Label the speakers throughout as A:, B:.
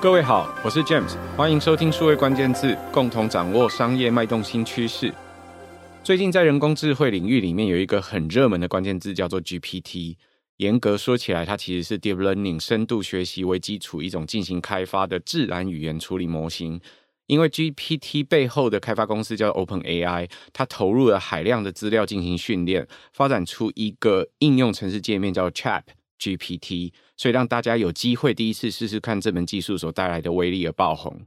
A: 各位好，我是 James，欢迎收听数位关键字，共同掌握商业脉动新趋势。最近在人工智慧领域里面有一个很热门的关键字叫做 GPT。严格说起来，它其实是 Deep Learning 深度学习为基础一种进行开发的自然语言处理模型。因为 GPT 背后的开发公司叫 OpenAI，它投入了海量的资料进行训练，发展出一个应用程式界面叫 ChatGPT，所以让大家有机会第一次试试看这门技术所带来的威力而爆红。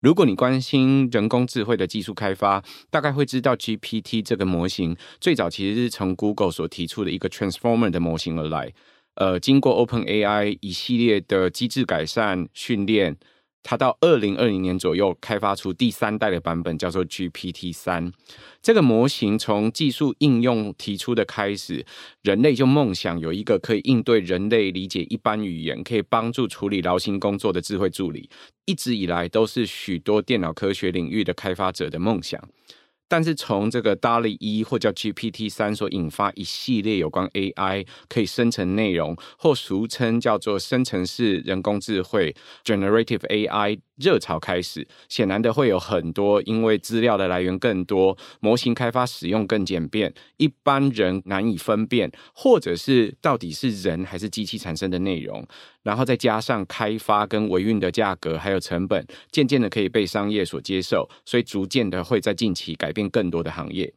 A: 如果你关心人工智慧的技术开发，大概会知道 GPT 这个模型最早其实是从 Google 所提出的一个 Transformer 的模型而来，呃，经过 OpenAI 一系列的机制改善训练。它到二零二零年左右开发出第三代的版本，叫做 GPT 三。这个模型从技术应用提出的开始，人类就梦想有一个可以应对人类理解一般语言、可以帮助处理劳心工作的智慧助理，一直以来都是许多电脑科学领域的开发者的梦想。但是从这个 DALL-E 一或叫 GPT 三所引发一系列有关 AI 可以生成内容，或俗称叫做生成式人工智慧 Generative AI。热潮开始，显然的会有很多，因为资料的来源更多，模型开发使用更简便，一般人难以分辨，或者是到底是人还是机器产生的内容，然后再加上开发跟维运的价格还有成本，渐渐的可以被商业所接受，所以逐渐的会在近期改变更多的行业。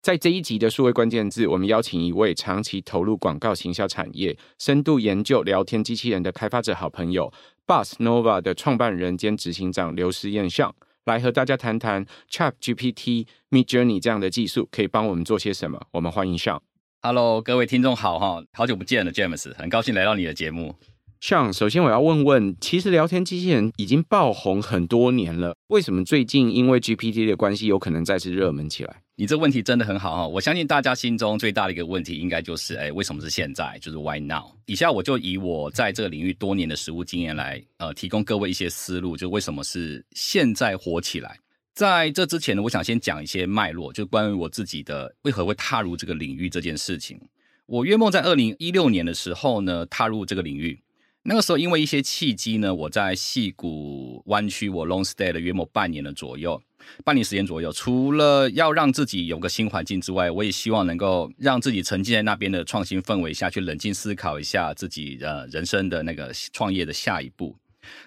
A: 在这一集的数位关键字，我们邀请一位长期投入广告行销产业、深度研究聊天机器人的开发者好朋友。Buzz Nova 的创办人兼执行长刘思燕上来和大家谈谈 ChatGPT Midjourney 这样的技术可以帮我们做些什么。我们欢迎上。
B: Hello，各位听众好哈，好久不见了，James，很高兴来到你的节目。
A: 像，首先我要问问，其实聊天机器人已经爆红很多年了，为什么最近因为 GPT 的关系，有可能再次热门起来？
B: 你这问题真的很好哈，我相信大家心中最大的一个问题，应该就是，哎，为什么是现在？就是 Why now？以下我就以我在这个领域多年的实务经验来，呃，提供各位一些思路，就为什么是现在火起来。在这之前呢，我想先讲一些脉络，就关于我自己的为何会踏入这个领域这件事情。我约莫在二零一六年的时候呢，踏入这个领域。那个时候，因为一些契机呢，我在戏谷湾区，我 long stay 了约莫半年的左右，半年时间左右。除了要让自己有个新环境之外，我也希望能够让自己沉浸在那边的创新氛围下去，冷静思考一下自己呃人生的那个创业的下一步。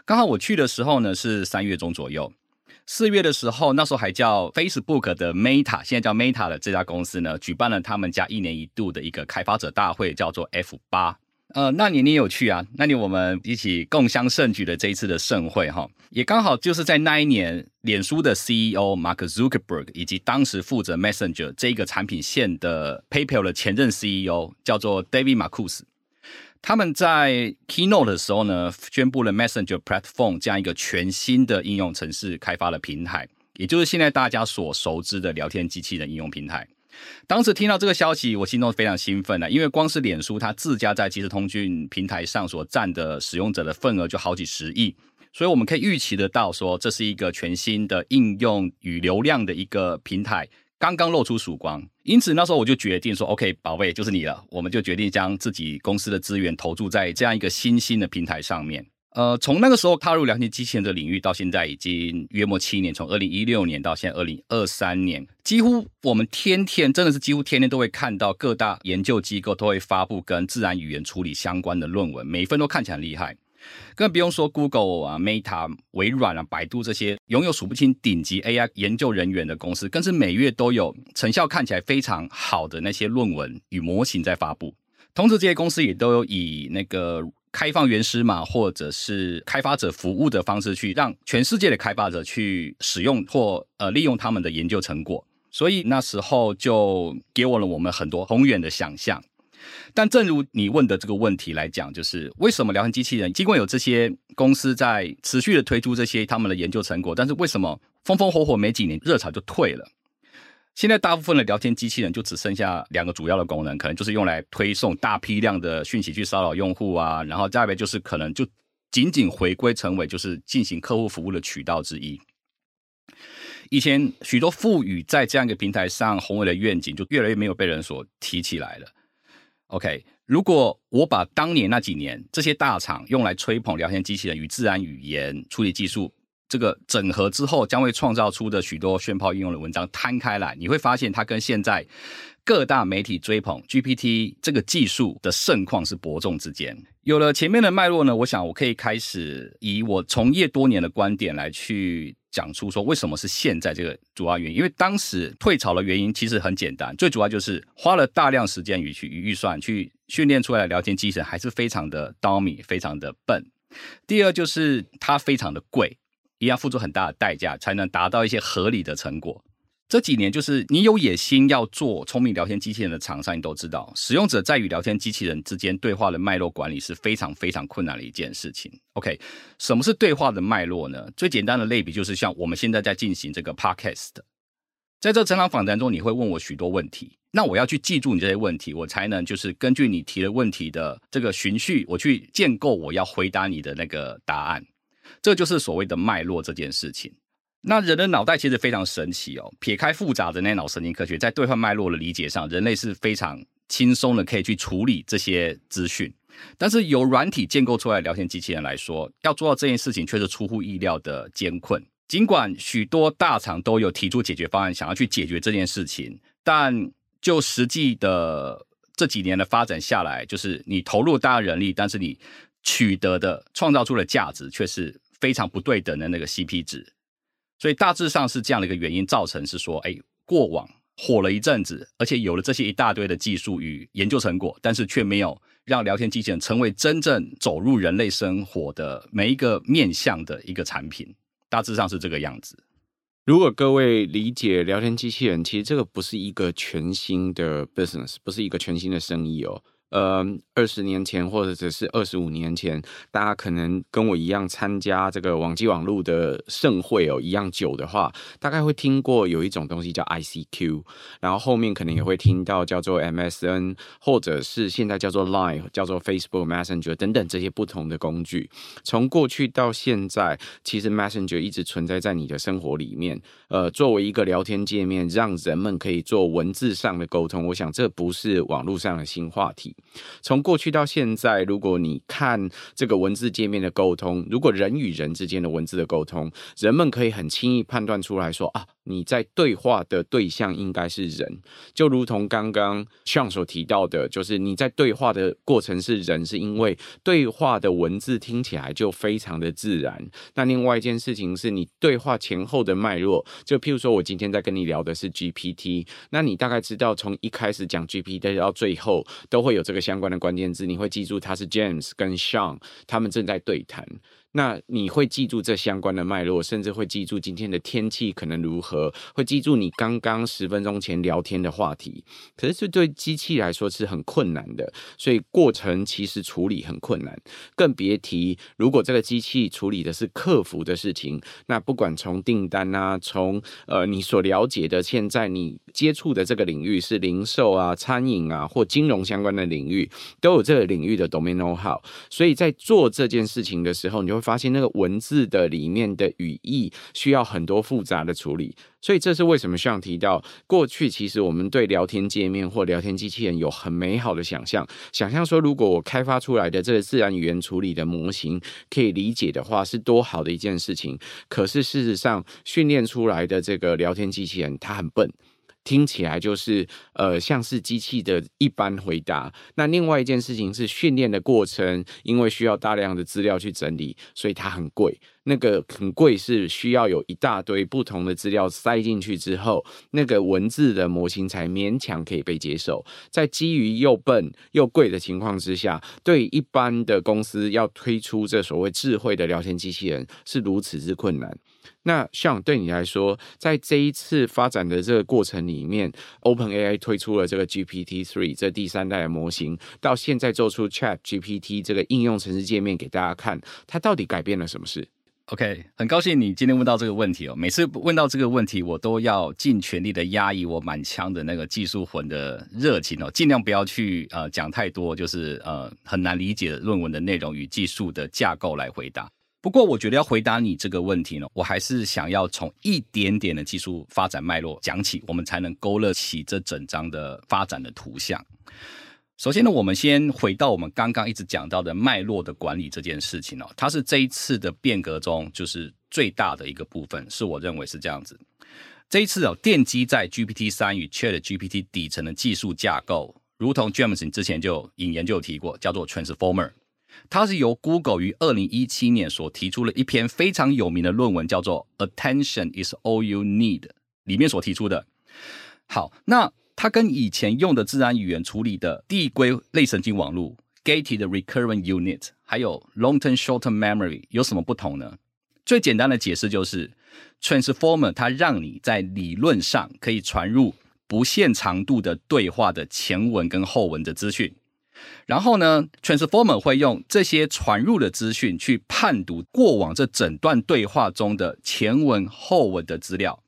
B: 刚好我去的时候呢是三月中左右，四月的时候，那时候还叫 Facebook 的 Meta，现在叫 Meta 的这家公司呢，举办了他们家一年一度的一个开发者大会，叫做 F 八。呃，那年你有去啊？那年我们一起共襄盛举的这一次的盛会哈，也刚好就是在那一年，脸书的 CEO Mark Zuckerberg 以及当时负责 Messenger 这一个产品线的 PayPal 的前任 CEO 叫做 David Marcus，他们在 Keynote 的时候呢，宣布了 Messenger Platform 这样一个全新的应用程式开发的平台，也就是现在大家所熟知的聊天机器人应用平台。当时听到这个消息，我心中非常兴奋的，因为光是脸书它自家在即时通讯平台上所占的使用者的份额就好几十亿，所以我们可以预期得到说，这是一个全新的应用与流量的一个平台，刚刚露出曙光。因此那时候我就决定说，OK，宝贝，就是你了，我们就决定将自己公司的资源投注在这样一个新兴的平台上面。呃，从那个时候踏入聊天机器人的领域到现在已经约莫七年，从二零一六年到现在二零二三年，几乎我们天天真的是几乎天天都会看到各大研究机构都会发布跟自然语言处理相关的论文，每一份都看起来很厉害。更不用说 Google 啊、Meta、微软啊、百度这些拥有数不清顶级 AI 研究人员的公司，更是每月都有成效看起来非常好的那些论文与模型在发布。同时，这些公司也都有以那个。开放原始码或者是开发者服务的方式，去让全世界的开发者去使用或呃利用他们的研究成果，所以那时候就给我了我们很多宏远的想象。但正如你问的这个问题来讲，就是为什么聊天机器人尽管有这些公司在持续的推出这些他们的研究成果，但是为什么风风火火没几年热潮就退了？现在大部分的聊天机器人就只剩下两个主要的功能，可能就是用来推送大批量的讯息去骚扰用户啊，然后再来就是可能就仅仅回归成为就是进行客户服务的渠道之一。以前许多赋予在这样一个平台上宏伟的愿景，就越来越没有被人所提起来了。OK。如果我把当年那几年这些大厂用来吹捧聊天机器人与自然语言处理技术这个整合之后，将会创造出的许多炫炮应用的文章摊开来，你会发现它跟现在各大媒体追捧 GPT 这个技术的盛况是伯仲之间。有了前面的脉络呢，我想我可以开始以我从业多年的观点来去。讲出说为什么是现在这个主要原因，因为当时退潮的原因其实很简单，最主要就是花了大量时间与去与预算去训练出来的聊天机器人还是非常的 dummy，非常的笨。第二就是它非常的贵，一样付出很大的代价才能达到一些合理的成果。这几年，就是你有野心要做聪明聊天机器人的厂商，你都知道，使用者在与聊天机器人之间对话的脉络管理是非常非常困难的一件事情。OK，什么是对话的脉络呢？最简单的类比就是像我们现在在进行这个 Podcast，在这整场访谈中，你会问我许多问题，那我要去记住你这些问题，我才能就是根据你提的问题的这个循序，我去建构我要回答你的那个答案。这就是所谓的脉络这件事情。那人的脑袋其实非常神奇哦，撇开复杂的那脑神经科学，在对话脉络的理解上，人类是非常轻松的可以去处理这些资讯。但是由软体建构出来的聊天机器人来说，要做到这件事情却是出乎意料的艰困。尽管许多大厂都有提出解决方案，想要去解决这件事情，但就实际的这几年的发展下来，就是你投入大量人力，但是你取得的创造出的价值却是非常不对等的那个 CP 值。所以大致上是这样的一个原因造成，是说，哎，过往火了一阵子，而且有了这些一大堆的技术与研究成果，但是却没有让聊天机器人成为真正走入人类生活的每一个面向的一个产品。大致上是这个样子。
A: 如果各位理解聊天机器人，其实这个不是一个全新的 business，不是一个全新的生意哦。呃，二十年前或者只是二十五年前，大家可能跟我一样参加这个网际网络的盛会哦，一样久的话，大概会听过有一种东西叫 ICQ，然后后面可能也会听到叫做 MSN，或者是现在叫做 Line，叫做 Facebook Messenger 等等这些不同的工具。从过去到现在，其实 Messenger 一直存在在你的生活里面。呃，作为一个聊天界面，让人们可以做文字上的沟通，我想这不是网络上的新话题。从过去到现在，如果你看这个文字界面的沟通，如果人与人之间的文字的沟通，人们可以很轻易判断出来说啊。你在对话的对象应该是人，就如同刚刚像所提到的，就是你在对话的过程是人，是因为对话的文字听起来就非常的自然。那另外一件事情是你对话前后的脉络，就譬如说我今天在跟你聊的是 GPT，那你大概知道从一开始讲 GPT 到最后都会有这个相关的关键字，你会记住它是 James 跟 Sean 他们正在对谈。那你会记住这相关的脉络，甚至会记住今天的天气可能如何，会记住你刚刚十分钟前聊天的话题。可是这对机器来说是很困难的，所以过程其实处理很困难，更别提如果这个机器处理的是客服的事情。那不管从订单啊，从呃你所了解的现在你接触的这个领域是零售啊、餐饮啊或金融相关的领域，都有这个领域的 domain 号。所以在做这件事情的时候，你就会发现那个文字的里面的语义需要很多复杂的处理，所以这是为什么需要提到过去，其实我们对聊天界面或聊天机器人有很美好的想象，想象说如果我开发出来的这个自然语言处理的模型可以理解的话，是多好的一件事情。可是事实上，训练出来的这个聊天机器人它很笨。听起来就是呃，像是机器的一般回答。那另外一件事情是训练的过程，因为需要大量的资料去整理，所以它很贵。那个很贵是需要有一大堆不同的资料塞进去之后，那个文字的模型才勉强可以被接受。在基于又笨又贵的情况之下，对一般的公司要推出这所谓智慧的聊天机器人是如此之困难。那像对你来说，在这一次发展的这个过程里面，OpenAI 推出了这个 GPT Three 这第三代的模型，到现在做出 ChatGPT 这个应用程式界面给大家看，它到底改变了什么事
B: ？OK，很高兴你今天问到这个问题哦。每次问到这个问题，我都要尽全力的压抑我满腔的那个技术魂的热情哦，尽量不要去呃讲太多，就是呃很难理解论文的内容与技术的架构来回答。不过，我觉得要回答你这个问题呢，我还是想要从一点点的技术发展脉络讲起，我们才能勾勒起这整张的发展的图像。首先呢，我们先回到我们刚刚一直讲到的脉络的管理这件事情哦，它是这一次的变革中就是最大的一个部分，是我认为是这样子。这一次哦，奠基在 GPT 三与 Chat GPT 底层的技术架构，如同 James 之前就引言就有提过，叫做 Transformer。它是由 Google 于二零一七年所提出了一篇非常有名的论文，叫做 Attention is all you need 里面所提出的。好，那它跟以前用的自然语言处理的递归类神经网络 Gated Recurrent Unit 还有 Long-term Short-term Memory 有什么不同呢？最简单的解释就是，Transformer 它让你在理论上可以传入不限长度的对话的前文跟后文的资讯。然后呢，Transformer 会用这些传入的资讯去判读过往这整段对话中的前文后文的资料，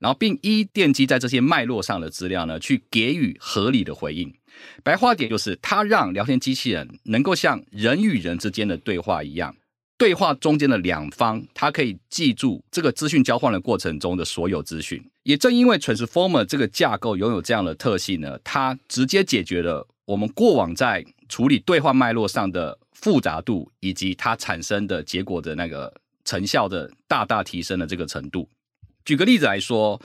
B: 然后并依奠基在这些脉络上的资料呢，去给予合理的回应。白话点就是，它让聊天机器人能够像人与人之间的对话一样，对话中间的两方，它可以记住这个资讯交换的过程中的所有资讯。也正因为 Transformer 这个架构拥有这样的特性呢，它直接解决了。我们过往在处理对话脉络上的复杂度，以及它产生的结果的那个成效的大大提升的这个程度。举个例子来说，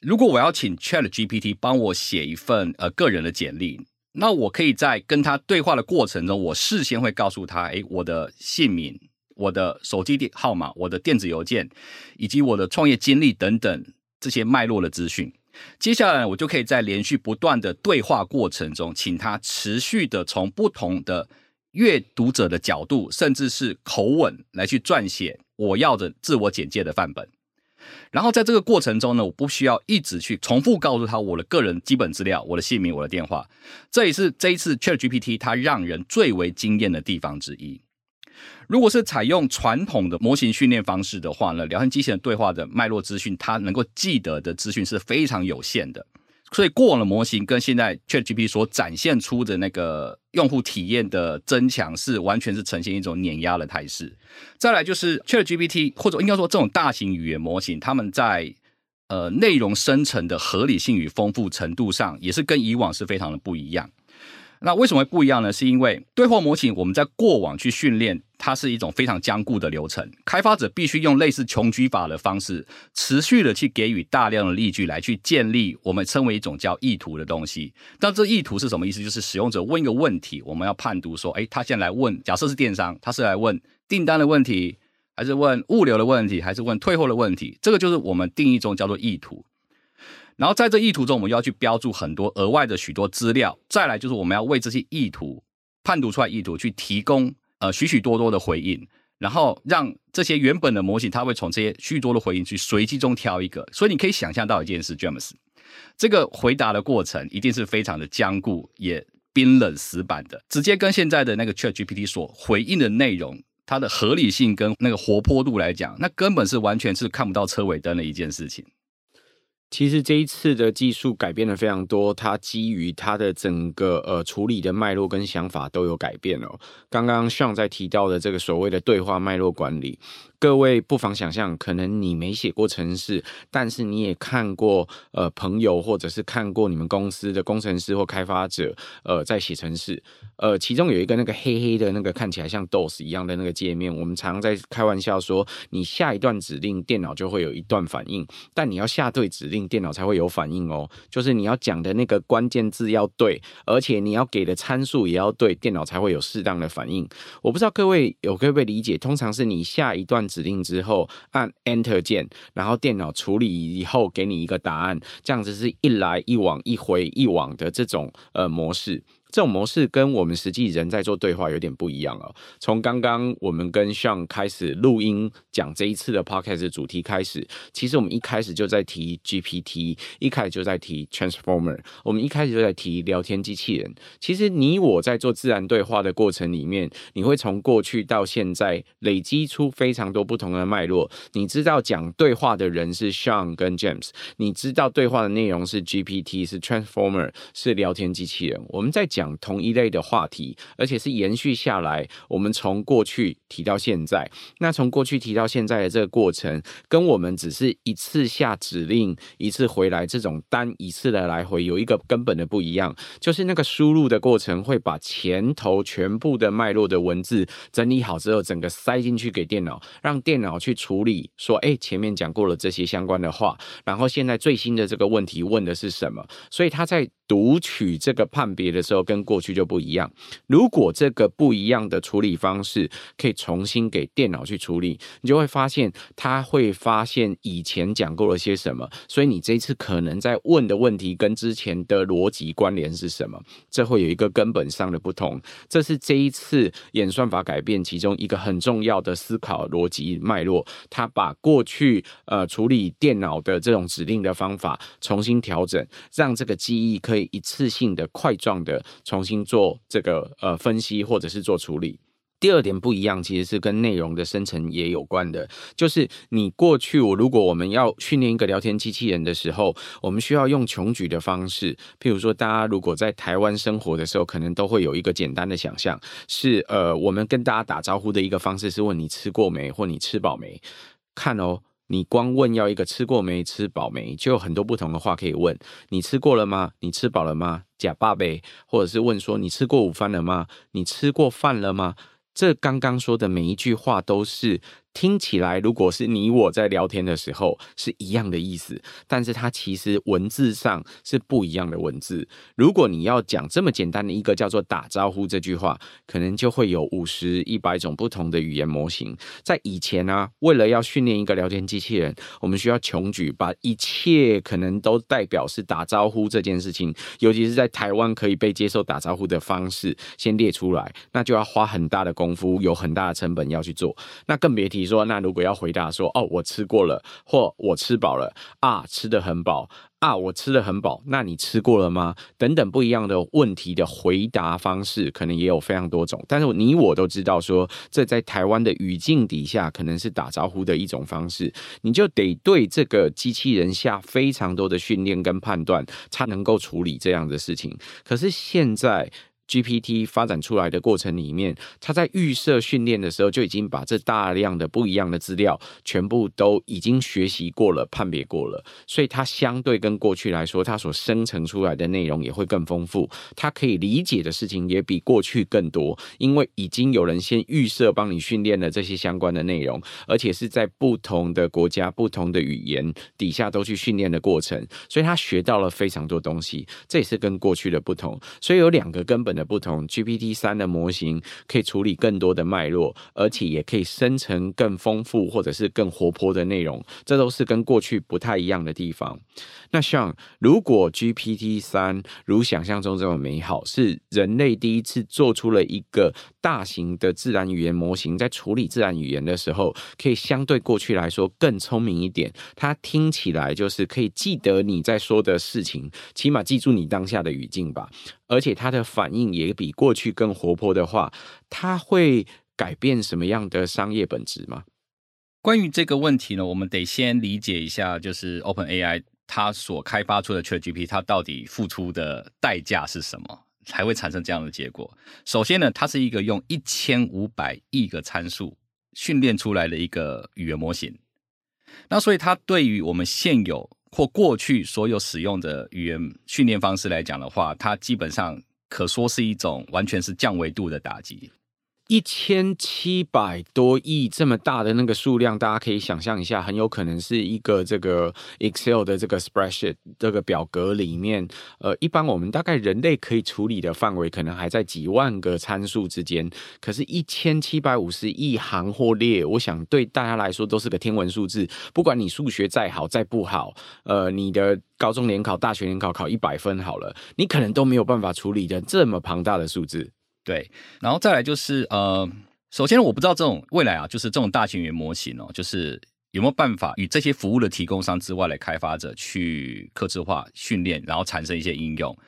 B: 如果我要请 ChatGPT 帮我写一份呃个人的简历，那我可以在跟他对话的过程中，我事先会告诉他，诶，我的姓名、我的手机电号码、我的电子邮件，以及我的创业经历等等这些脉络的资讯。接下来，我就可以在连续不断的对话过程中，请他持续的从不同的阅读者的角度，甚至是口吻来去撰写我要的自我简介的范本。然后在这个过程中呢，我不需要一直去重复告诉他我的个人基本资料、我的姓名、我的电话。这也是这一次 ChatGPT 它让人最为惊艳的地方之一。如果是采用传统的模型训练方式的话呢，聊天机器人对话的脉络资讯，它能够记得的资讯是非常有限的。所以过往的模型跟现在 ChatGPT 所展现出的那个用户体验的增强，是完全是呈现一种碾压的态势。再来就是 ChatGPT 或者应该说这种大型语言模型，他们在呃内容生成的合理性与丰富程度上，也是跟以往是非常的不一样。那为什么会不一样呢？是因为对话模型我们在过往去训练，它是一种非常僵固的流程，开发者必须用类似穷举法的方式，持续的去给予大量的例句来去建立我们称为一种叫意图的东西。但这意图是什么意思？就是使用者问一个问题，我们要判读说，诶，他现在来问，假设是电商，他是来问订单的问题，还是问物流的问题，还是问退货的问题？这个就是我们定义中叫做意图。然后在这意图中，我们要去标注很多额外的许多资料。再来就是我们要为这些意图判读出来意图去提供呃许许多多的回应，然后让这些原本的模型它会从这些许多的回应去随机中挑一个。所以你可以想象到一件事，James，这个回答的过程一定是非常的僵固也冰冷死板的，直接跟现在的那个 ChatGPT 所回应的内容，它的合理性跟那个活泼度来讲，那根本是完全是看不到车尾灯的一件事情。
A: 其实这一次的技术改变了非常多，它基于它的整个呃处理的脉络跟想法都有改变哦。刚刚上在提到的这个所谓的对话脉络管理。各位不妨想象，可能你没写过程式，但是你也看过呃朋友或者是看过你们公司的工程师或开发者呃在写程式，呃其中有一个那个黑黑的那个看起来像 DOS 一样的那个界面，我们常在开玩笑说，你下一段指令，电脑就会有一段反应，但你要下对指令，电脑才会有反应哦。就是你要讲的那个关键字要对，而且你要给的参数也要对，电脑才会有适当的反应。我不知道各位有可不可以理解，通常是你下一段。指令之后按 Enter 键，然后电脑处理以后给你一个答案，这样子是一来一往、一回一往的这种呃模式。这种模式跟我们实际人在做对话有点不一样哦。从刚刚我们跟 Sean 开始录音讲这一次的 Podcast 主题开始，其实我们一开始就在提 GPT，一开始就在提 Transformer，我们一开始就在提聊天机器人。其实你我在做自然对话的过程里面，你会从过去到现在累积出非常多不同的脉络。你知道讲对话的人是 Sean 跟 James，你知道对话的内容是 GPT，是 Transformer，是聊天机器人。我们在讲。讲同一类的话题，而且是延续下来。我们从过去提到现在，那从过去提到现在的这个过程，跟我们只是一次下指令，一次回来这种单一次的来回，有一个根本的不一样，就是那个输入的过程会把前头全部的脉络的文字整理好之后，整个塞进去给电脑，让电脑去处理，说，哎，前面讲过了这些相关的话，然后现在最新的这个问题问的是什么？所以他在读取这个判别的时候，跟过去就不一样。如果这个不一样的处理方式可以重新给电脑去处理，你就会发现，他会发现以前讲过了些什么，所以你这一次可能在问的问题跟之前的逻辑关联是什么？这会有一个根本上的不同。这是这一次演算法改变其中一个很重要的思考逻辑脉络。他把过去呃处理电脑的这种指令的方法重新调整，让这个记忆可以。一次性的块状的重新做这个呃分析或者是做处理。第二点不一样，其实是跟内容的生成也有关的。就是你过去我如果我们要训练一个聊天机器人的时候，我们需要用穷举的方式。譬如说，大家如果在台湾生活的时候，可能都会有一个简单的想象，是呃，我们跟大家打招呼的一个方式是问你吃过没，或你吃饱没？看哦。你光问要一个吃过没、吃饱没，就有很多不同的话可以问。你吃过了吗？你吃饱了吗？假爸呗，或者是问说你吃过午饭了吗？你吃过饭了吗？这刚刚说的每一句话都是。听起来，如果是你我在聊天的时候是一样的意思，但是它其实文字上是不一样的文字。如果你要讲这么简单的一个叫做“打招呼”这句话，可能就会有五十、一百种不同的语言模型。在以前呢、为了要训练一个聊天机器人，我们需要穷举，把一切可能都代表是打招呼这件事情，尤其是在台湾可以被接受打招呼的方式，先列出来，那就要花很大的功夫，有很大的成本要去做。那更别提。你说，那如果要回答说，哦，我吃过了，或我吃饱了啊，吃得很饱啊，我吃得很饱，那你吃过了吗？等等不一样的问题的回答方式，可能也有非常多种。但是你我都知道说，这在台湾的语境底下，可能是打招呼的一种方式，你就得对这个机器人下非常多的训练跟判断，才能够处理这样的事情。可是现在。GPT 发展出来的过程里面，它在预设训练的时候就已经把这大量的不一样的资料全部都已经学习过了、判别过了，所以它相对跟过去来说，它所生成出来的内容也会更丰富，它可以理解的事情也比过去更多，因为已经有人先预设帮你训练了这些相关的内容，而且是在不同的国家、不同的语言底下都去训练的过程，所以它学到了非常多东西，这也是跟过去的不同，所以有两个根本不同，GPT 三的模型可以处理更多的脉络，而且也可以生成更丰富或者是更活泼的内容，这都是跟过去不太一样的地方。那像如果 GPT 三如想象中这么美好，是人类第一次做出了一个大型的自然语言模型，在处理自然语言的时候，可以相对过去来说更聪明一点。它听起来就是可以记得你在说的事情，起码记住你当下的语境吧。而且它的反应也比过去更活泼的话，它会改变什么样的商业本质吗？
B: 关于这个问题呢，我们得先理解一下，就是 OpenAI 它所开发出的 ChatGPT，它到底付出的代价是什么，才会产生这样的结果？首先呢，它是一个用一千五百亿个参数训练出来的一个语言模型，那所以它对于我们现有或过去所有使用的语言训练方式来讲的话，它基本上可说是一种完全是降维度的打击。
A: 一千七百多亿这么大的那个数量，大家可以想象一下，很有可能是一个这个 Excel 的这个 spreadsheet 这个表格里面，呃，一般我们大概人类可以处理的范围，可能还在几万个参数之间。可是，一千七百五十亿行或列，我想对大家来说都是个天文数字。不管你数学再好再不好，呃，你的高中联考、大学联考考一百分好了，你可能都没有办法处理的这么庞大的数字。
B: 对，然后再来就是呃，首先我不知道这种未来啊，就是这种大型语言模型哦，就是有没有办法与这些服务的提供商之外的开发者去客制化训练，然后产生一些应用。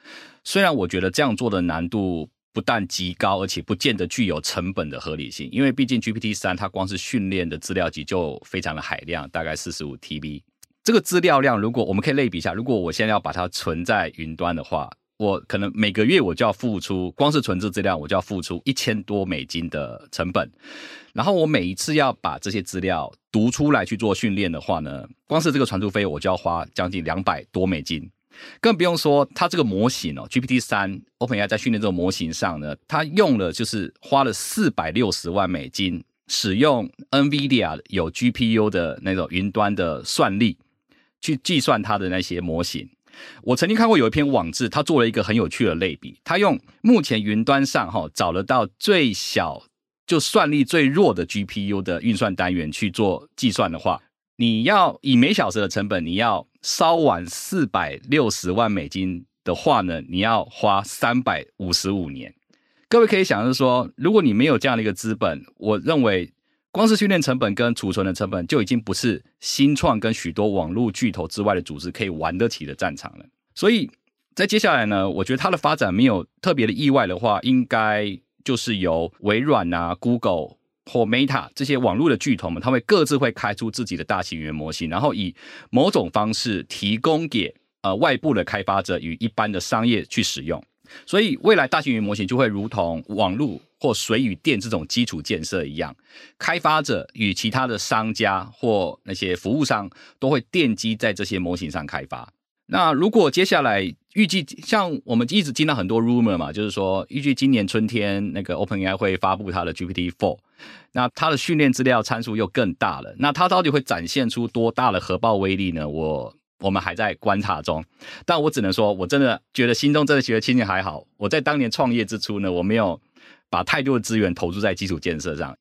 B: 虽然我觉得这样做的难度不但极高，而且不见得具有成本的合理性，因为毕竟 GPT 三它光是训练的资料集就非常的海量，大概四十五 TB。这个资料量，如果我们可以类比一下，如果我现在要把它存在云端的话。我可能每个月我就要付出，光是存这资料我就要付出一千多美金的成本。然后我每一次要把这些资料读出来去做训练的话呢，光是这个传输费我就要花将近两百多美金。更不用说它这个模型哦，GPT 三 OpenAI 在训练这个模型上呢，它用了就是花了四百六十万美金，使用 NVIDIA 有 GPU 的那种云端的算力去计算它的那些模型。我曾经看过有一篇网志，他做了一个很有趣的类比，他用目前云端上哈找得到最小就算力最弱的 GPU 的运算单元去做计算的话，你要以每小时的成本，你要烧完四百六十万美金的话呢，你要花三百五十五年。各位可以想，就是说，如果你没有这样的一个资本，我认为光是训练成本跟储存的成本就已经不是新创跟许多网络巨头之外的组织可以玩得起的战场了。所以在接下来呢，我觉得它的发展没有特别的意外的话，应该就是由微软啊、Google。或 Meta 这些网络的巨头们，他们各自会开出自己的大型语言模型，然后以某种方式提供给呃外部的开发者与一般的商业去使用。所以未来大型语言模型就会如同网络或水与电这种基础建设一样，开发者与其他的商家或那些服务商都会奠基在这些模型上开发。那如果接下来预计像我们一直听到很多 rumor 嘛，就是说预计今年春天那个 OpenAI 会发布它的 GPT Four，那它的训练资料参数又更大了，那它到底会展现出多大的核爆威力呢？我我们还在观察中，但我只能说，我真的觉得心中真的觉得庆幸还好，我在当年创业之初呢，我没有把太多的资源投注在基础建设上。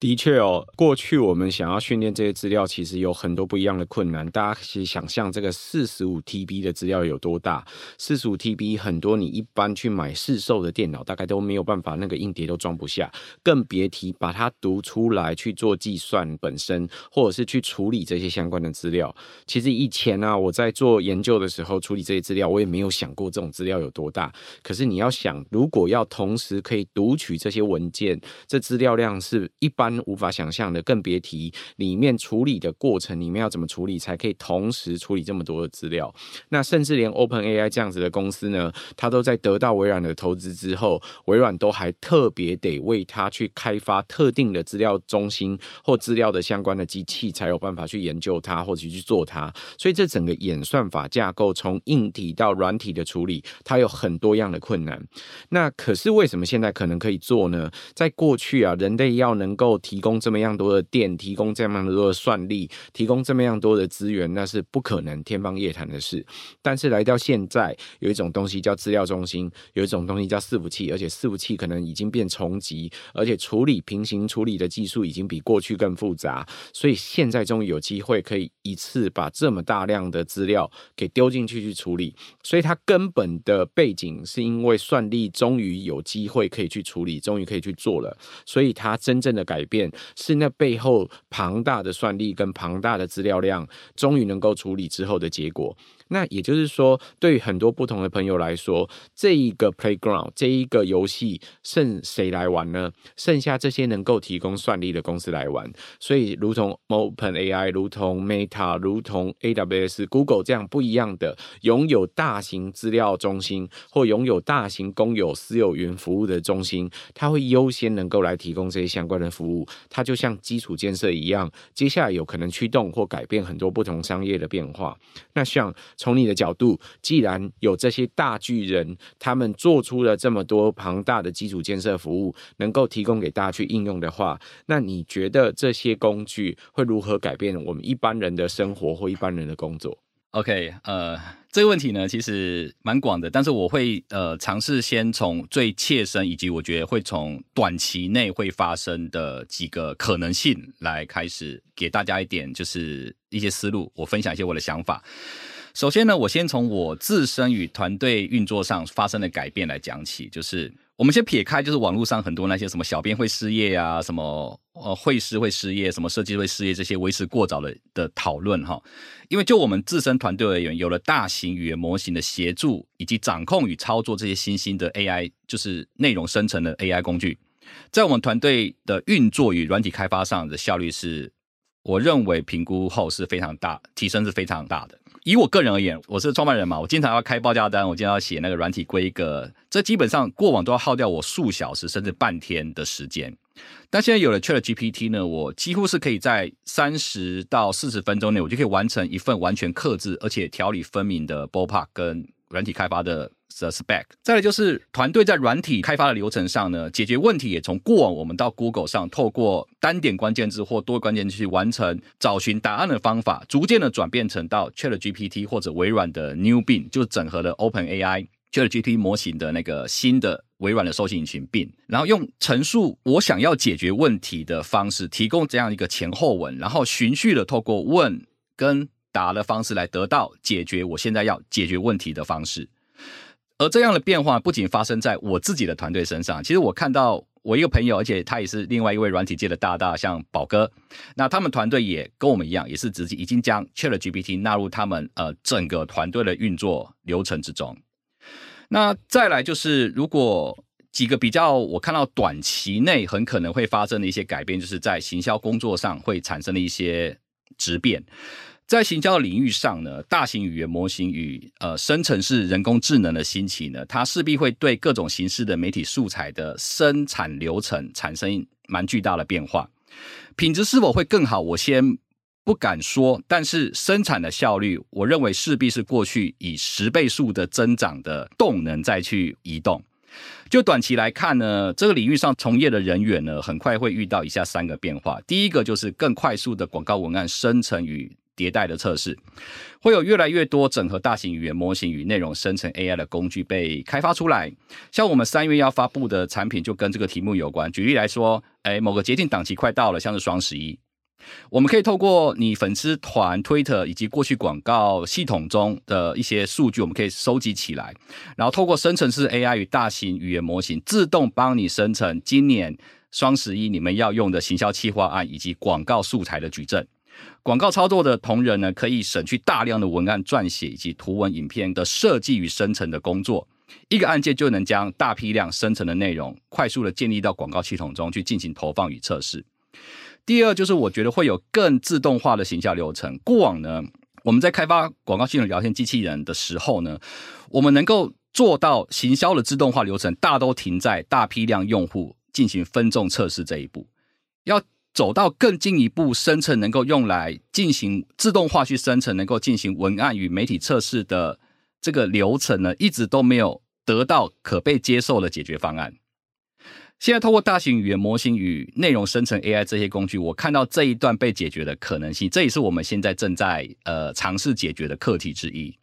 A: 的确哦，过去我们想要训练这些资料，其实有很多不一样的困难。大家可以想象这个四十五 TB 的资料有多大？四十五 TB 很多，你一般去买市售的电脑，大概都没有办法，那个硬碟都装不下，更别提把它读出来去做计算本身，或者是去处理这些相关的资料。其实以前啊，我在做研究的时候，处理这些资料，我也没有想过这种资料有多大。可是你要想，如果要同时可以读取这些文件，这资料量是一般。无法想象的，更别提里面处理的过程，里面要怎么处理才可以同时处理这么多的资料？那甚至连 OpenAI 这样子的公司呢，它都在得到微软的投资之后，微软都还特别得为它去开发特定的资料中心或资料的相关的机器，才有办法去研究它或者去做它。所以这整个演算法架构，从硬体到软体的处理，它有很多样的困难。那可是为什么现在可能可以做呢？在过去啊，人类要能够提供这么样多的电，提供这么样多的算力，提供这么样多的资源，那是不可能天方夜谭的事。但是来到现在，有一种东西叫资料中心，有一种东西叫伺服器，而且伺服器可能已经变重级，而且处理平行处理的技术已经比过去更复杂。所以现在终于有机会可以一次把这么大量的资料给丢进去去处理。所以它根本的背景是因为算力终于有机会可以去处理，终于可以去做了。所以它真正的改变。是那背后庞大的算力跟庞大的资料量，终于能够处理之后的结果。那也就是说，对于很多不同的朋友来说，这一个 playground 这一个游戏剩谁来玩呢？剩下这些能够提供算力的公司来玩。所以，如同 OpenAI，如同 Meta，如同 AWS、Google 这样不一样的拥有大型资料中心或拥有大型公有私有云服务的中心，它会优先能够来提供这些相关的服务。它就像基础建设一样，接下来有可能驱动或改变很多不同商业的变化。那像从你的角度，既然有这些大巨人，他们做出了这么多庞大的基础建设服务，能够提供给大家去应用的话，那你觉得这些工具会如何改变我们一般人的生活或一般人的工作
B: ？OK，呃，这个问题呢，其实蛮广的，但是我会呃尝试先从最切身，以及我觉得会从短期内会发生的几个可能性来开始，给大家一点就是一些思路，我分享一些我的想法。首先呢，我先从我自身与团队运作上发生的改变来讲起，就是。我们先撇开，就是网络上很多那些什么小编会失业啊，什么呃会师会失业，什么设计会失业这些为时过早的的讨论哈。因为就我们自身团队而言，有了大型语言模型的协助以及掌控与操作这些新兴的 AI，就是内容生成的 AI 工具，在我们团队的运作与软体开发上的效率是，我认为评估后是非常大，提升是非常大的。以我个人而言，我是创办人嘛，我经常要开报价单，我经常要写那个软体规格，这基本上过往都要耗掉我数小时甚至半天的时间。但现在有了 ChatGPT 呢，我几乎是可以在三十到四十分钟内，我就可以完成一份完全克制而且条理分明的 b o p a 跟软体开发的 spec。再来就是团队在软体开发的流程上呢，解决问题也从过往我们到 Google 上透过单点关键字或多关键字去完成找寻答案的方法，逐渐的转变成到 ChatGPT 或者微软的 New Bing，就整合了 OpenAI ChatGPT 模型的那个新的。微软的搜寻引擎 Bing，然后用陈述我想要解决问题的方式，提供这样一个前后文，然后循序的透过问跟答的方式来得到解决我现在要解决问题的方式。而这样的变化不仅发生在我自己的团队身上，其实我看到我一个朋友，而且他也是另外一位软体界的大大，像宝哥，那他们团队也跟我们一样，也是直接已经将 ChatGPT 纳入他们呃整个团队的运作流程之中。那再来就是，如果几个比较我看到短期内很可能会发生的一些改变，就是在行销工作上会产生的一些质变。在行销领域上呢，大型语言模型与呃生成式人工智能的兴起呢，它势必会对各种形式的媒体素材的生产流程产生蛮巨大的变化。品质是否会更好？我先。不敢说，但是生产的效率，我认为势必是过去以十倍数的增长的动能再去移动。就短期来看呢，这个领域上从业的人员呢，很快会遇到以下三个变化。第一个就是更快速的广告文案生成与迭代的测试，会有越来越多整合大型语言模型与内容生成 AI 的工具被开发出来。像我们三月要发布的产品就跟这个题目有关。举例来说，哎，某个节庆档期快到了，像是双十一。我们可以透过你粉丝团、Twitter 以及过去广告系统中的一些数据，我们可以收集起来，然后透过生成式 AI 与大型语言模型，自动帮你生成今年双十一你们要用的行销企划案以及广告素材的矩阵。广告操作的同仁呢，可以省去大量的文案撰写以及图文影片的设计与生成的工作，一个按键就能将大批量生成的内容快速的建立到广告系统中去进行投放与测试。第二就是，我觉得会有更自动化的行销流程。过往呢，我们在开发广告系统聊天机器人的时候呢，我们能够做到行销的自动化流程，大都停在大批量用户进行分众测试这一步。要走到更进一步生成，能够用来进行自动化去生成，能够进行文案与媒体测试的这个流程呢，一直都没有得到可被接受的解决方案。现在透过大型语言模型与内容生成 AI 这些工具，我看到这一段被解决的可能性，这也是我们现在正在呃尝试解决的课题之一。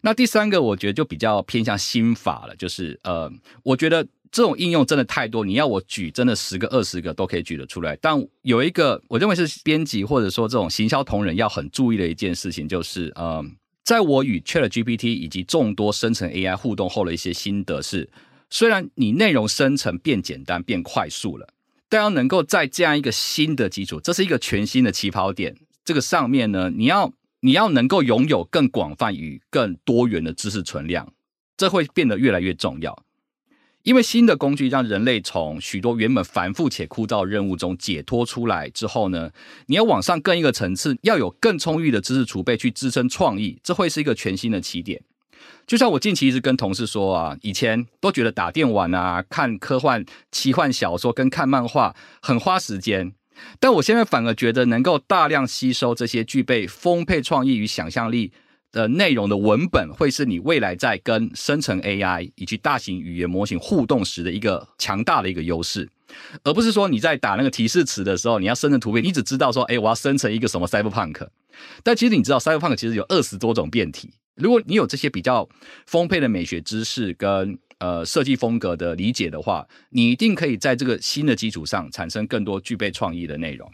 B: 那第三个，我觉得就比较偏向心法了，就是呃，我觉得这种应用真的太多，你要我举真的十个二十个都可以举得出来。但有一个我认为是编辑或者说这种行销同仁要很注意的一件事情，就是呃，在我与 ChatGPT 以及众多生成 AI 互动后的一些心得是。虽然你内容生成变简单、变快速了，但要能够在这样一个新的基础，这是一个全新的起跑点。这个上面呢，你要你要能够拥有更广泛与更多元的知识存量，这会变得越来越重要。因为新的工具让人类从许多原本繁复且枯燥任务中解脱出来之后呢，你要往上更一个层次，要有更充裕的知识储备去支撑创意，这会是一个全新的起点。就像我近期一直跟同事说啊，以前都觉得打电玩啊、看科幻、奇幻小说跟看漫画很花时间，但我现在反而觉得能够大量吸收这些具备丰沛创意与想象力的内容的文本，会是你未来在跟生成 AI 以及大型语言模型互动时的一个强大的一个优势，而不是说你在打那个提示词的时候，你要生成图片，你只知道说，哎，我要生成一个什么 Cyberpunk，但其实你知道 Cyberpunk 其实有二十多种变体。如果你有这些比较丰沛的美学知识跟呃设计风格的理解的话，你一定可以在这个新的基础上产生更多具备创意的内容。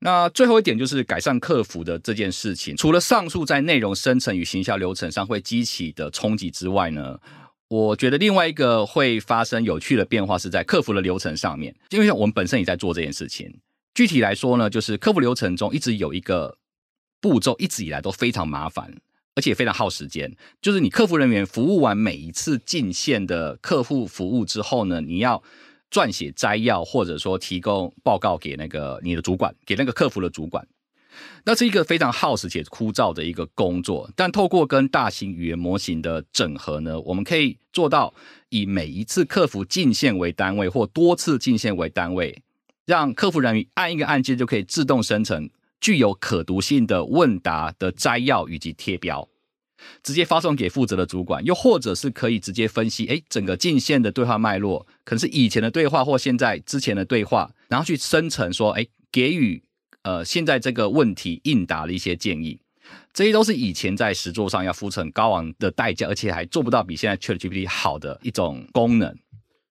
B: 那最后一点就是改善客服的这件事情，除了上述在内容生成与行销流程上会激起的冲击之外呢，我觉得另外一个会发生有趣的变化是在客服的流程上面，因为我们本身也在做这件事情。具体来说呢，就是客服流程中一直有一个步骤，一直以来都非常麻烦。而且非常耗时间，就是你客服人员服务完每一次进线的客户服务之后呢，你要撰写摘要，或者说提供报告给那个你的主管，给那个客服的主管。那是一个非常耗时且枯燥的一个工作，但透过跟大型语言模型的整合呢，我们可以做到以每一次客服进线为单位，或多次进线为单位，让客服人员按一个按键就可以自动生成具有可读性的问答的摘要以及贴标，直接发送给负责的主管，又或者是可以直接分析，哎，整个进线的对话脉络，可能是以前的对话或现在之前的对话，然后去生成说，哎，给予。呃，现在这个问题应答的一些建议，这些都是以前在实作上要付出很高昂的代价，而且还做不到比现在 ChatGPT 好的一种功能。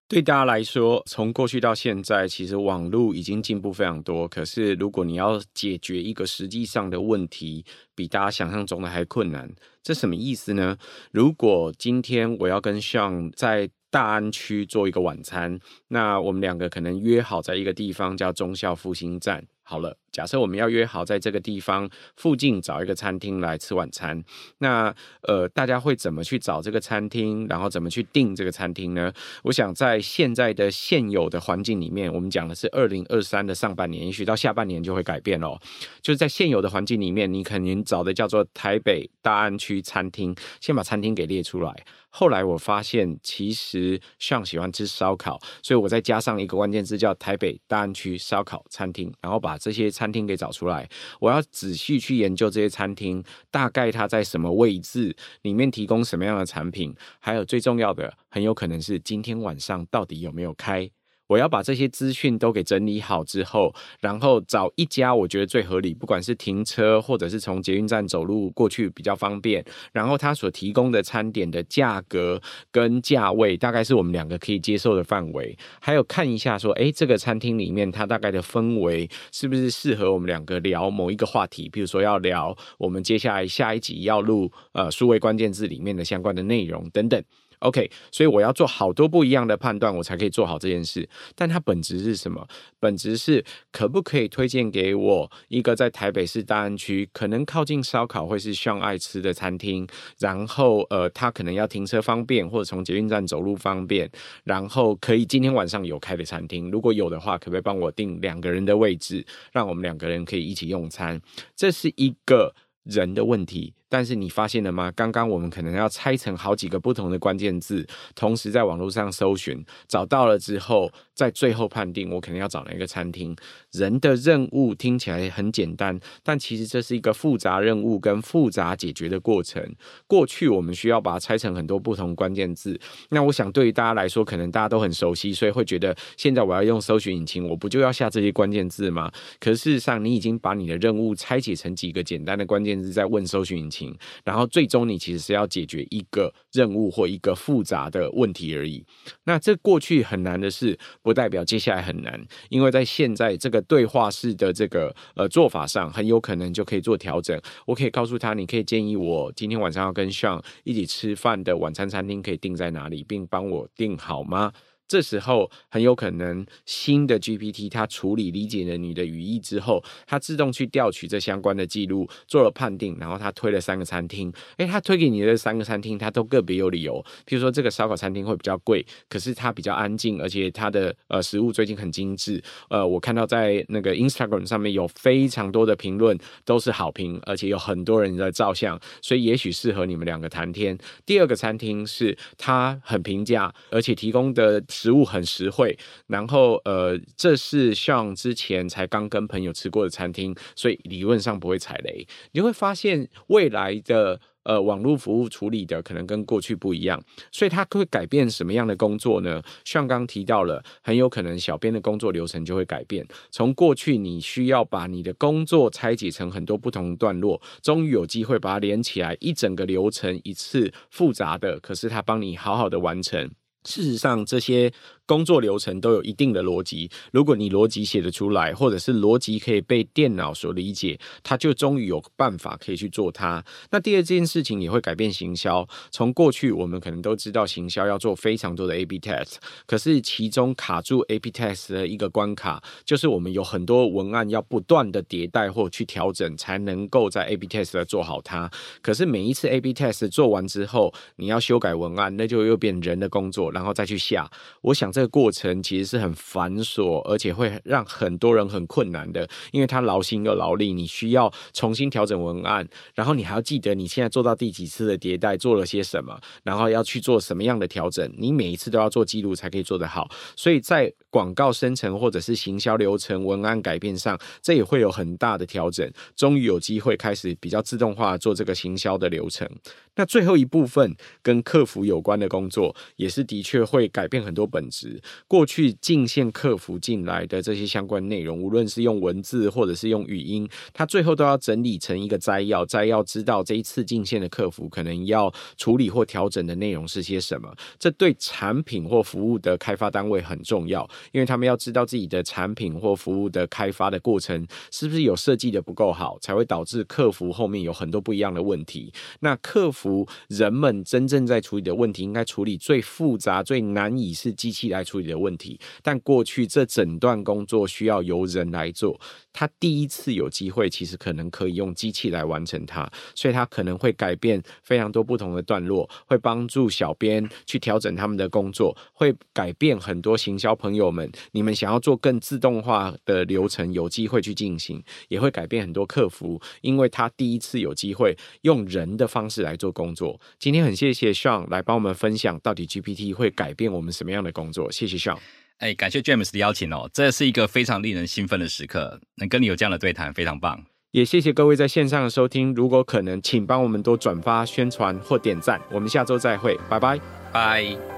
A: 对大家来说，从过去到现在，其实网络已经进步非常多。可是，如果你要解决一个实际上的问题，比大家想象中的还困难。这什么意思呢？如果今天我要跟上在大安区做一个晚餐，那我们两个可能约好在一个地方叫忠孝复兴站。好了，假设我们要约好在这个地方附近找一个餐厅来吃晚餐，那呃，大家会怎么去找这个餐厅，然后怎么去订这个餐厅呢？我想在现在的现有的环境里面，我们讲的是二零二三的上半年，也许到下半年就会改变哦。就是在现有的环境里面，你可能找的叫做台北大安区餐厅，先把餐厅给列出来。后来我发现，其实像喜欢吃烧烤，所以我再加上一个关键字叫台北大安区烧烤餐厅，然后把这些餐厅给找出来。我要仔细去研究这些餐厅，大概它在什么位置，里面提供什么样的产品，还有最重要的，很有可能是今天晚上到底有没有开。我要把这些资讯都给整理好之后，然后找一家我觉得最合理，不管是停车或者是从捷运站走路过去比较方便，然后他所提供的餐点的价格跟价位大概是我们两个可以接受的范围，还有看一下说，诶，这个餐厅里面它大概的氛围是不是适合我们两个聊某一个话题，比如说要聊我们接下来下一集要录呃数位关键字里面的相关的内容等等。OK，所以我要做好多不一样的判断，我才可以做好这件事。但它本质是什么？本质是可不可以推荐给我一个在台北市大安区，可能靠近烧烤或是 Sean 爱吃的餐厅。然后呃，他可能要停车方便，或者从捷运站走路方便。然后可以今天晚上有开的餐厅，如果有的话，可不可以帮我订两个人的位置，让我们两个人可以一起用餐？这是一个人的问题。但是你发现了吗？刚刚我们可能要拆成好几个不同的关键字，同时在网络上搜寻，找到了之后，在最后判定我可能要找哪一个餐厅。人的任务听起来很简单，但其实这是一个复杂任务跟复杂解决的过程。过去我们需要把它拆成很多不同关键字。那我想对于大家来说，可能大家都很熟悉，所以会觉得现在我要用搜寻引擎，我不就要下这些关键字吗？可事实上，你已经把你的任务拆解成几个简单的关键字，在问搜寻引擎。然后最终你其实是要解决一个任务或一个复杂的问题而已。那这过去很难的事，不代表接下来很难，因为在现在这个对话式的这个呃做法上，很有可能就可以做调整。我可以告诉他，你可以建议我今天晚上要跟上一起吃饭的晚餐餐厅可以订在哪里，并帮我订好吗？这时候很有可能新的 GPT 它处理理解了你的语义之后，它自动去调取这相关的记录，做了判定，然后它推了三个餐厅。诶，它推给你的三个餐厅，它都个别有理由。譬如说这个烧烤餐厅会比较贵，可是它比较安静，而且它的呃食物最近很精致。呃，我看到在那个 Instagram 上面有非常多的评论都是好评，而且有很多人在照相，所以也许适合你们两个谈天。第二个餐厅是它很平价，而且提供的。食物很实惠，然后呃，这是像之前才刚跟朋友吃过的餐厅，所以理论上不会踩雷。你会发现未来的呃网络服务处理的可能跟过去不一样，所以它会改变什么样的工作呢？像刚提到了，很有可能小编的工作流程就会改变。从过去你需要把你的工作拆解成很多不同段落，终于有机会把它连起来，一整个流程一次复杂的，可是它帮你好好的完成。事实上，这些工作流程都有一定的逻辑。如果你逻辑写得出来，或者是逻辑可以被电脑所理解，它就终于有办法可以去做它。那第二件事情也会改变行销。从过去我们可能都知道行销要做非常多的 A/B test，可是其中卡住 A/B test 的一个关卡，就是我们有很多文案要不断的迭代或去调整，才能够在 A/B test 做好它。可是每一次 A/B test 做完之后，你要修改文案，那就又变人的工作。然后再去下，我想这个过程其实是很繁琐，而且会让很多人很困难的，因为它劳心又劳力，你需要重新调整文案，然后你还要记得你现在做到第几次的迭代，做了些什么，然后要去做什么样的调整，你每一次都要做记录才可以做得好。所以在广告生成或者是行销流程、文案改变上，这也会有很大的调整。终于有机会开始比较自动化做这个行销的流程。那最后一部分跟客服有关的工作，也是的确会改变很多本质。过去进线客服进来的这些相关内容，无论是用文字或者是用语音，它最后都要整理成一个摘要，摘要知道这一次进线的客服可能要处理或调整的内容是些什么。这对产品或服务的开发单位很重要，因为他们要知道自己的产品或服务的开发的过程是不是有设计的不够好，才会导致客服后面有很多不一样的问题。那客服服。人们真正在处理的问题，应该处理最复杂、最难以是机器来处理的问题。但过去这整段工作需要由人来做，他第一次有机会，其实可能可以用机器来完成它，所以他可能会改变非常多不同的段落，会帮助小编去调整他们的工作，会改变很多行销朋友们，你们想要做更自动化的流程，有机会去进行，也会改变很多客服，因为他第一次有机会用人的方式来做工作。今天很谢谢 Sean 来帮我们分享，到底 GPT 会改变我们什么样的工作？谢谢 Sean。
B: 哎，感谢 James 的邀请哦，这是一个非常令人兴奋的时刻，能跟你有这样的对谈，非常棒。
A: 也谢谢各位在线上的收听，如果可能，请帮我们多转发、宣传或点赞。我们下周再会，拜拜，
B: 拜。